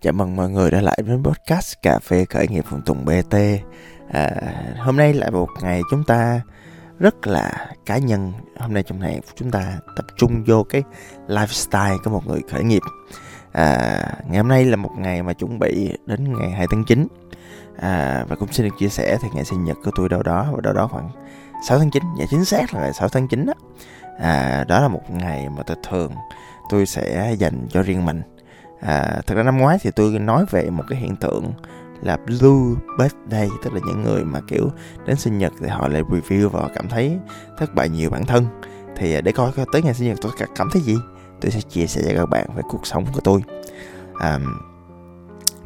Chào mừng mọi người đã lại đến podcast Cà phê khởi nghiệp Phùng Tùng BT à, Hôm nay là một ngày chúng ta rất là cá nhân. Hôm nay trong này chúng ta tập trung vô cái lifestyle của một người khởi nghiệp. À, Ngày hôm nay là một ngày mà chuẩn bị đến ngày 2 tháng 9 à, Và cũng xin được chia sẻ thì ngày sinh nhật của tôi đâu đó Và đâu đó khoảng 6 tháng 9 Dạ chính xác là ngày 6 tháng 9 đó. À, Đó là một ngày mà tôi thường tôi sẽ dành cho riêng mình à, thực ra năm ngoái thì tôi nói về một cái hiện tượng là blue birthday tức là những người mà kiểu đến sinh nhật thì họ lại review và cảm thấy thất bại nhiều bản thân. Thì à, để coi tới ngày sinh nhật tôi cảm thấy gì tôi sẽ chia sẻ cho các bạn về cuộc sống của tôi. À,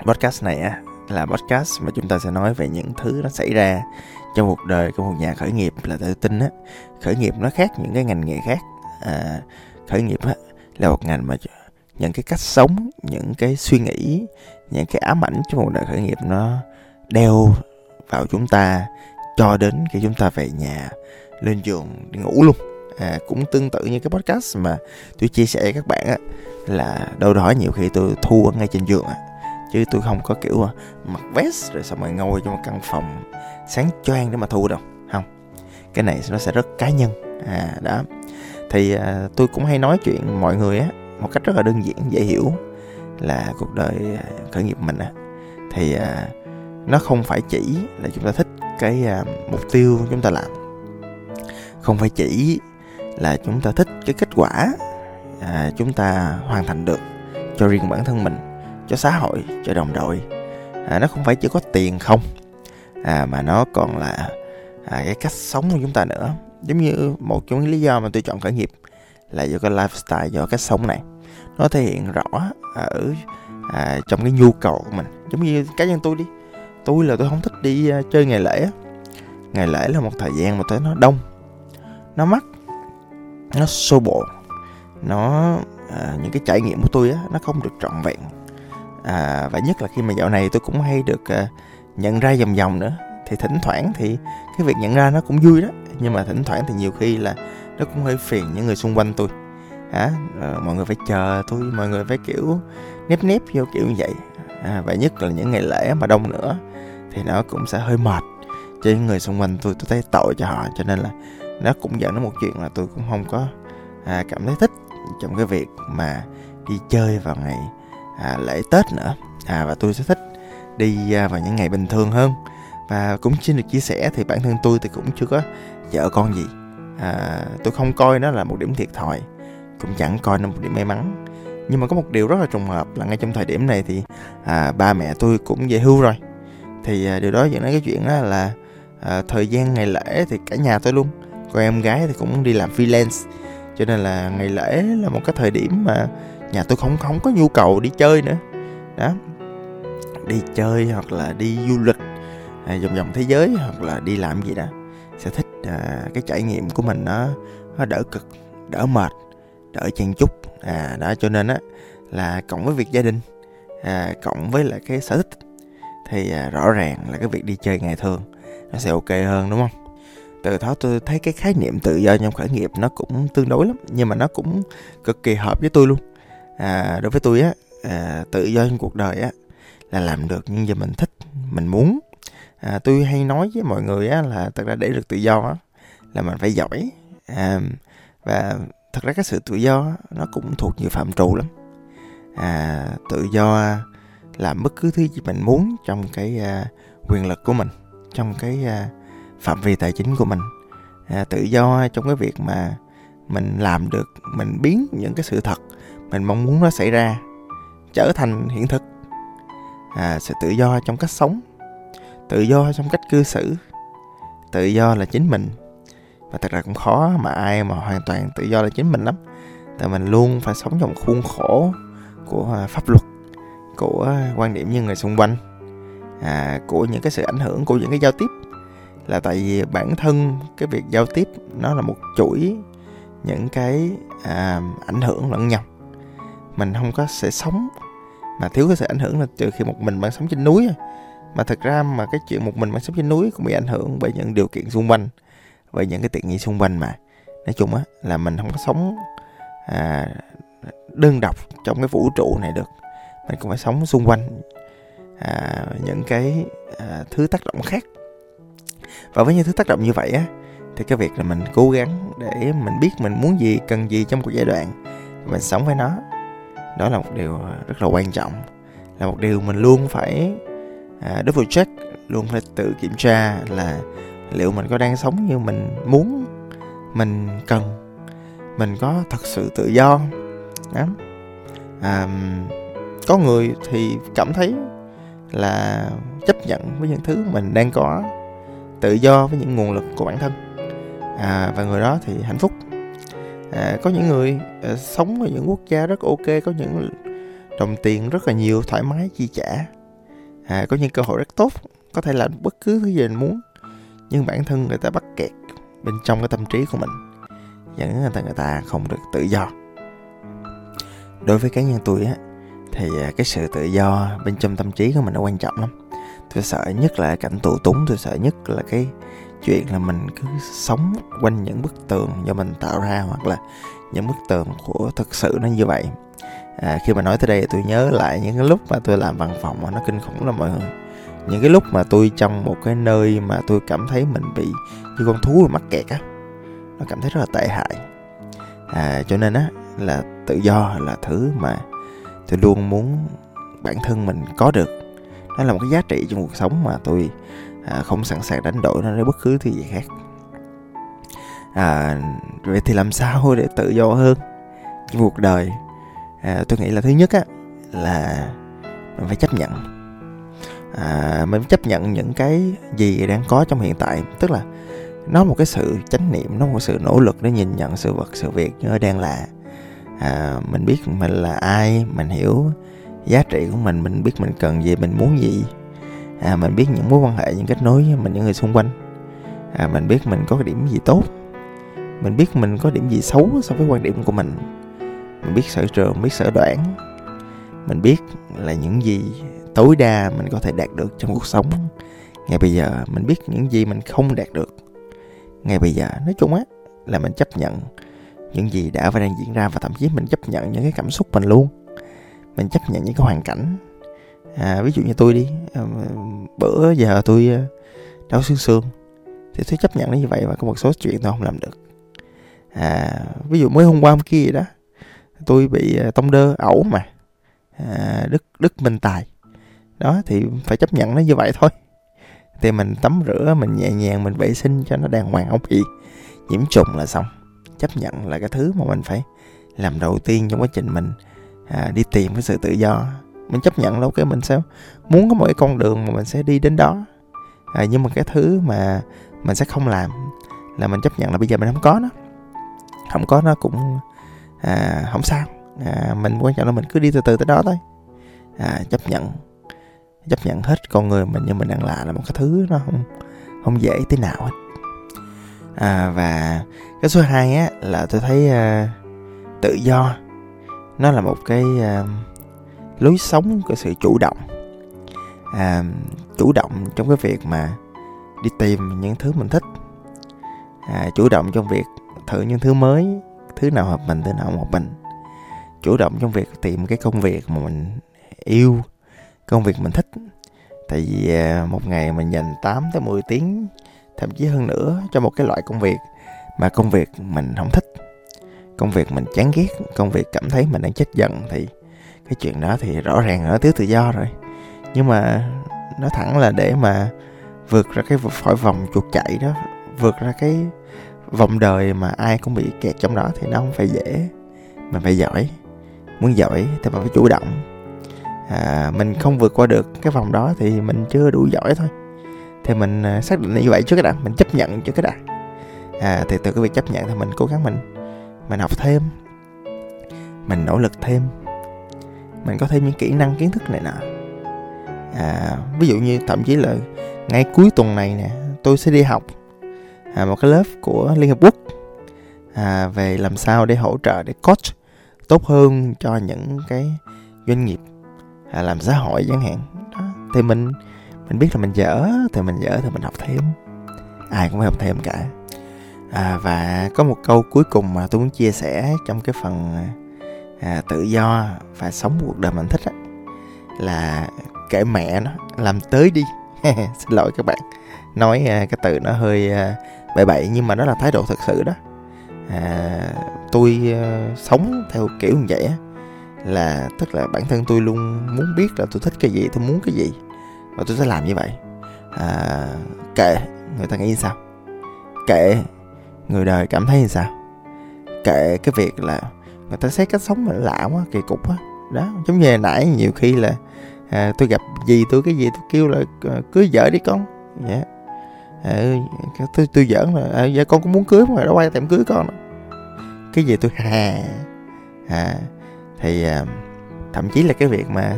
podcast này á là podcast mà chúng ta sẽ nói về những thứ nó xảy ra trong cuộc đời của một nhà khởi nghiệp là tôi tin á. Khởi nghiệp nó khác những cái ngành nghề khác. À, khởi nghiệp á là một ngành mà những cái cách sống những cái suy nghĩ những cái ám ảnh trong một đời khởi nghiệp nó đeo vào chúng ta cho đến khi chúng ta về nhà lên giường đi ngủ luôn. À, cũng tương tự như cái podcast mà tôi chia sẻ với các bạn á là đâu đó nhiều khi tôi thu ở ngay trên giường á chứ tôi không có kiểu à, mặc vest rồi xong rồi ngồi trong một căn phòng sáng choang để mà thu đâu không. Cái này nó sẽ rất cá nhân. À đó. Thì à, tôi cũng hay nói chuyện mọi người á một cách rất là đơn giản dễ hiểu là cuộc đời à, khởi nghiệp mình á. Thì à, nó không phải chỉ là chúng ta thích cái à, mục tiêu chúng ta làm. Không phải chỉ là chúng ta thích cái kết quả à, chúng ta hoàn thành được cho riêng bản thân mình cho xã hội cho đồng đội. À, nó không phải chỉ có tiền không à, mà nó còn là à, cái cách sống của chúng ta nữa. Giống như một trong những lý do mà tôi chọn khởi nghiệp là do cái lifestyle do cách sống này nó thể hiện rõ à, ở à, trong cái nhu cầu của mình. Giống như cá nhân tôi đi tôi là tôi không thích đi uh, chơi ngày lễ ngày lễ là một thời gian mà tới nó đông nó mắc nó xô bộ nó à, những cái trải nghiệm của tôi á nó không được trọn vẹn. À, và nhất là khi mà dạo này tôi cũng hay được à, nhận ra vòng vòng nữa. Thì thỉnh thoảng thì cái việc nhận ra nó cũng vui đó nhưng mà thỉnh thoảng thì nhiều khi là nó cũng hơi phiền những người xung quanh tôi hả? À, mọi người phải chờ tôi mọi người phải kiểu nếp nếp vô kiểu như vậy. À, và nhất là những ngày lễ mà đông nữa thì nó cũng sẽ hơi mệt. Cho những người xung quanh tôi tôi thấy tội cho họ cho nên là nó cũng dẫn đến một chuyện là tôi cũng không có à, cảm thấy thích trong cái việc mà đi chơi vào ngày à, lễ tết nữa. À, và tôi sẽ thích đi à, vào những ngày bình thường hơn. Và cũng xin được chia sẻ thì bản thân tôi thì cũng chưa có vợ con gì. À, tôi không coi nó là một điểm thiệt thòi cũng chẳng coi nó một điểm may mắn. Nhưng mà có một điều rất là trùng hợp là ngay trong thời điểm này thì à, ba mẹ tôi cũng về hưu rồi. Thì à, điều đó dẫn đến cái chuyện đó là à, thời gian ngày lễ thì cả nhà tôi luôn còn em gái thì cũng đi làm freelance. Cho nên là ngày lễ là một cái thời điểm mà nhà tôi không không có nhu cầu đi chơi nữa. Đó. Đi chơi hoặc là đi du lịch à, vòng vòng thế giới hoặc là đi làm gì đó sẽ thích à, cái trải nghiệm của mình nó, nó đỡ cực đỡ mệt đỡ chen chúc. À đó cho nên á là cộng với việc gia đình à, cộng với lại cái sở thích thì à, rõ ràng là cái việc đi chơi ngày thường nó sẽ ok hơn đúng không? Từ đó tôi thấy cái khái niệm tự do trong khởi nghiệp nó cũng tương đối lắm nhưng mà nó cũng cực kỳ hợp với tôi luôn. À, đối với tôi á à, tự do trong cuộc đời á là làm được những gì mình thích mình muốn. À, tôi hay nói với mọi người á là thật ra để được tự do á là mình phải giỏi à, và thật ra cái sự tự do nó cũng thuộc nhiều phạm trù lắm. À, tự do làm bất cứ thứ gì mình muốn trong cái à, quyền lực của mình trong cái à, phạm vi tài chính của mình. À, tự do trong cái việc mà mình làm được mình biến những cái sự thật mình mong muốn nó xảy ra trở thành hiện thực. À, sự tự do trong cách sống tự do trong cách cư xử tự do là chính mình và thật ra cũng khó mà ai mà hoàn toàn tự do là chính mình lắm. Tại mình luôn phải sống trong khuôn khổ của à, pháp luật của à, quan điểm như người xung quanh à, của những cái sự ảnh hưởng của những cái giao tiếp. Là tại vì bản thân cái việc giao tiếp nó là một chuỗi những cái à, ảnh hưởng lẫn nhau. Mình không có sẽ sống mà thiếu cái sự ảnh hưởng là trừ khi một mình bạn sống trên núi mà thật ra mà cái chuyện một mình bạn sống trên núi cũng bị ảnh hưởng bởi những điều kiện xung quanh với những cái tiện nghi xung quanh mà. Nói chung á là mình không có sống à, đơn độc trong cái vũ trụ này được. Mình cũng phải sống xung quanh à, những cái à, thứ tác động khác. Và với những thứ tác động như vậy á thì cái việc là mình cố gắng để mình biết mình muốn gì cần gì trong một giai đoạn mình sống với nó đó là một điều rất là quan trọng. Là một điều mình luôn phải à, double check luôn phải tự kiểm tra là liệu mình có đang sống như mình muốn mình cần mình có thật sự tự do đó à, có người thì cảm thấy là chấp nhận với những thứ mình đang có tự do với những nguồn lực của bản thân. À, và người đó thì hạnh phúc. À, có những người à, sống ở những quốc gia rất ok có những đồng tiền rất là nhiều thoải mái chi trả. À, có những cơ hội rất tốt có thể làm bất cứ thứ gì mình muốn nhưng bản thân người ta bắt kẹt bên trong cái tâm trí của mình. Dẫn người ta người ta không được tự do. Đối với cá nhân tôi á thì à, cái sự tự do bên trong tâm trí của mình nó quan trọng lắm. Tôi sợ nhất là cảnh tù túng tôi sợ nhất là cái chuyện là mình cứ sống quanh những bức tường do mình tạo ra hoặc là những bức tường của thực sự nó như vậy. À, khi mà nói tới đây tôi nhớ lại những cái lúc mà tôi làm văn phòng mà nó kinh khủng lắm mọi người những cái lúc mà tôi trong một cái nơi mà tôi cảm thấy mình bị như con thú mắc kẹt á nó cảm thấy rất là tệ hại. À, cho nên á là tự do là thứ mà tôi luôn muốn bản thân mình có được. Nó là một cái giá trị trong cuộc sống mà tôi à, không sẵn sàng đánh đổi nó với bất cứ thứ gì khác. À, vậy thì làm sao để tự do hơn trong cuộc đời? À, tôi nghĩ là thứ nhất á là mình phải chấp nhận à, mình chấp nhận những cái gì đang có trong hiện tại. Tức là nó một cái sự chánh niệm nó một sự nỗ lực để nhìn nhận sự vật sự việc như đang là. À, mình biết mình là ai mình hiểu giá trị của mình mình biết mình cần gì mình muốn gì. À, mình biết những mối quan hệ những kết nối với mình những người xung quanh. À, mình biết mình có cái điểm gì tốt. Mình biết mình có điểm gì xấu so với quan điểm của mình. Mình biết sở trường biết sở đoản. Mình biết là những gì tối đa mình có thể đạt được trong cuộc sống. Ngay bây giờ mình biết những gì mình không đạt được. Ngay bây giờ nói chung á là mình chấp nhận những gì đã và đang diễn ra và thậm chí mình chấp nhận những cái cảm xúc mình luôn. Mình chấp nhận những cái hoàn cảnh. À, ví dụ như tôi đi à, bữa giờ tôi à, đau xương xương thì tôi chấp nhận nó như vậy và có một số chuyện tôi không làm được. À, ví dụ mới hôm qua hôm kia đó tôi bị à, tông đơ ẩu mà. À, đứt đứt minh tài đó thì phải chấp nhận nó như vậy thôi. Thì mình tắm rửa mình nhẹ nhàng mình vệ sinh cho nó đàng hoàng không bị nhiễm trùng là xong. Chấp nhận là cái thứ mà mình phải làm đầu tiên trong quá trình mình à, đi tìm cái sự tự do. Mình chấp nhận là ok mình sẽ muốn có một cái con đường mà mình sẽ đi đến đó. À, nhưng mà cái thứ mà mình sẽ không làm là mình chấp nhận là bây giờ mình không có nó. Không có nó cũng à, không sao. À, mình quan trọng là mình cứ đi từ từ tới đó thôi. À, chấp nhận chấp nhận hết con người mình như mình đang là là một cái thứ nó không không dễ tí nào hết. À, và cái số 2 á là tôi thấy uh, tự do. Nó là một cái uh, lối sống của sự chủ động. À, chủ động trong cái việc mà đi tìm những thứ mình thích. À, chủ động trong việc thử những thứ mới thứ nào hợp mình thứ nào không hợp mình. Chủ động trong việc tìm cái công việc mà mình yêu công việc mình thích. Tại vì à, một ngày mình dành 8 tới 10 tiếng, thậm chí hơn nữa, cho một cái loại công việc mà công việc mình không thích. Công việc mình chán ghét, công việc cảm thấy mình đang chết dần thì cái chuyện đó thì rõ ràng nó thiếu tự do rồi. Nhưng mà nói thẳng là để mà vượt ra cái khỏi vòng chuột chạy đó, vượt ra cái vòng đời mà ai cũng bị kẹt trong đó thì nó không phải dễ. Mình phải giỏi. Muốn giỏi thì mình phải chủ động à, mình không vượt qua được cái vòng đó thì mình chưa đủ giỏi thôi. Thì mình à, xác định như vậy trước cái đã mình chấp nhận trước cái đã. À, thì từ cái việc chấp nhận thì mình cố gắng mình mình học thêm mình nỗ lực thêm mình có thêm những kỹ năng kiến thức này nọ. À, ví dụ như thậm chí là ngay cuối tuần này nè tôi sẽ đi học à, một cái lớp của liên hợp quốc à, về làm sao để hỗ trợ để coach tốt hơn cho những cái doanh nghiệp à, làm xã hội chẳng hạn. Đó. Thì mình mình biết là mình dở thì mình dở thì mình học thêm. Ai cũng phải học thêm cả. À, và có một câu cuối cùng mà tôi muốn chia sẻ trong cái phần à, tự do và sống cuộc đời mình thích á là kể mẹ nó làm tới đi. Xin lỗi các bạn. Nói à, cái từ nó hơi à, bậy bậy nhưng mà đó là thái độ thật sự đó. À, tôi à, sống theo kiểu như vậy á là tức là bản thân tôi luôn muốn biết là tôi thích cái gì tôi muốn cái gì và tôi sẽ làm như vậy. À, kệ người ta nghĩ như sao? Kệ người đời cảm thấy như sao? Kệ cái việc là người ta xét cách sống mà lạ quá kỳ cục quá. Đó giống như hồi nãy nhiều khi là à, tôi gặp gì tôi cái gì tôi kêu là ờ, cưới vợ đi con. Dạ. Ờ, yeah. à, tôi tôi giỡn là à, dạ con cũng muốn cưới mà đâu ai tạm cưới con cái gì tôi hà à thì à, thậm chí là cái việc mà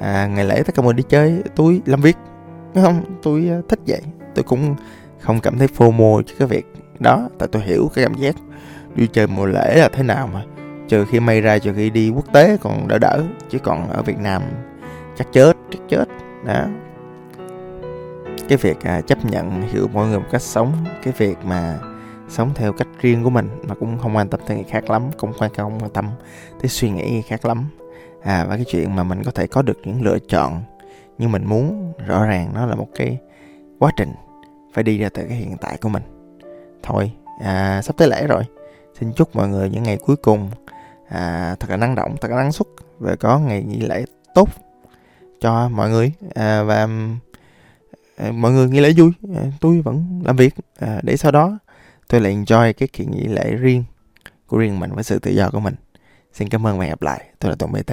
à, ngày lễ tất cả mọi đi chơi tôi làm việc không? Tôi à, thích vậy. Tôi cũng không cảm thấy fomo cho cái việc đó tại tôi hiểu cái cảm giác đi chơi mùa lễ là thế nào mà. Trừ khi may ra trừ khi đi quốc tế còn đỡ đỡ chứ còn ở việt nam chắc chết chắc chết. Đó. Cái việc à, chấp nhận hiểu mọi người một cách sống cái việc mà sống theo cách riêng của mình mà cũng không quan tâm tới người khác lắm cũng quan không quan tâm tới suy nghĩ người khác lắm. À và cái chuyện mà mình có thể có được những lựa chọn nhưng mình muốn rõ ràng nó là một cái quá trình phải đi ra từ cái hiện tại của mình. Thôi à, sắp tới lễ rồi. Xin chúc mọi người những ngày cuối cùng à, thật là năng động thật là năng suất và có ngày nghỉ lễ tốt cho mọi người. À, và à, mọi người nghỉ lễ vui. À, tôi vẫn làm việc à, để sau đó tôi lại enjoy cái kỳ nghỉ lễ riêng của riêng mình với sự tự do của mình. Xin cảm ơn và hẹn gặp lại. Tôi là tùng bt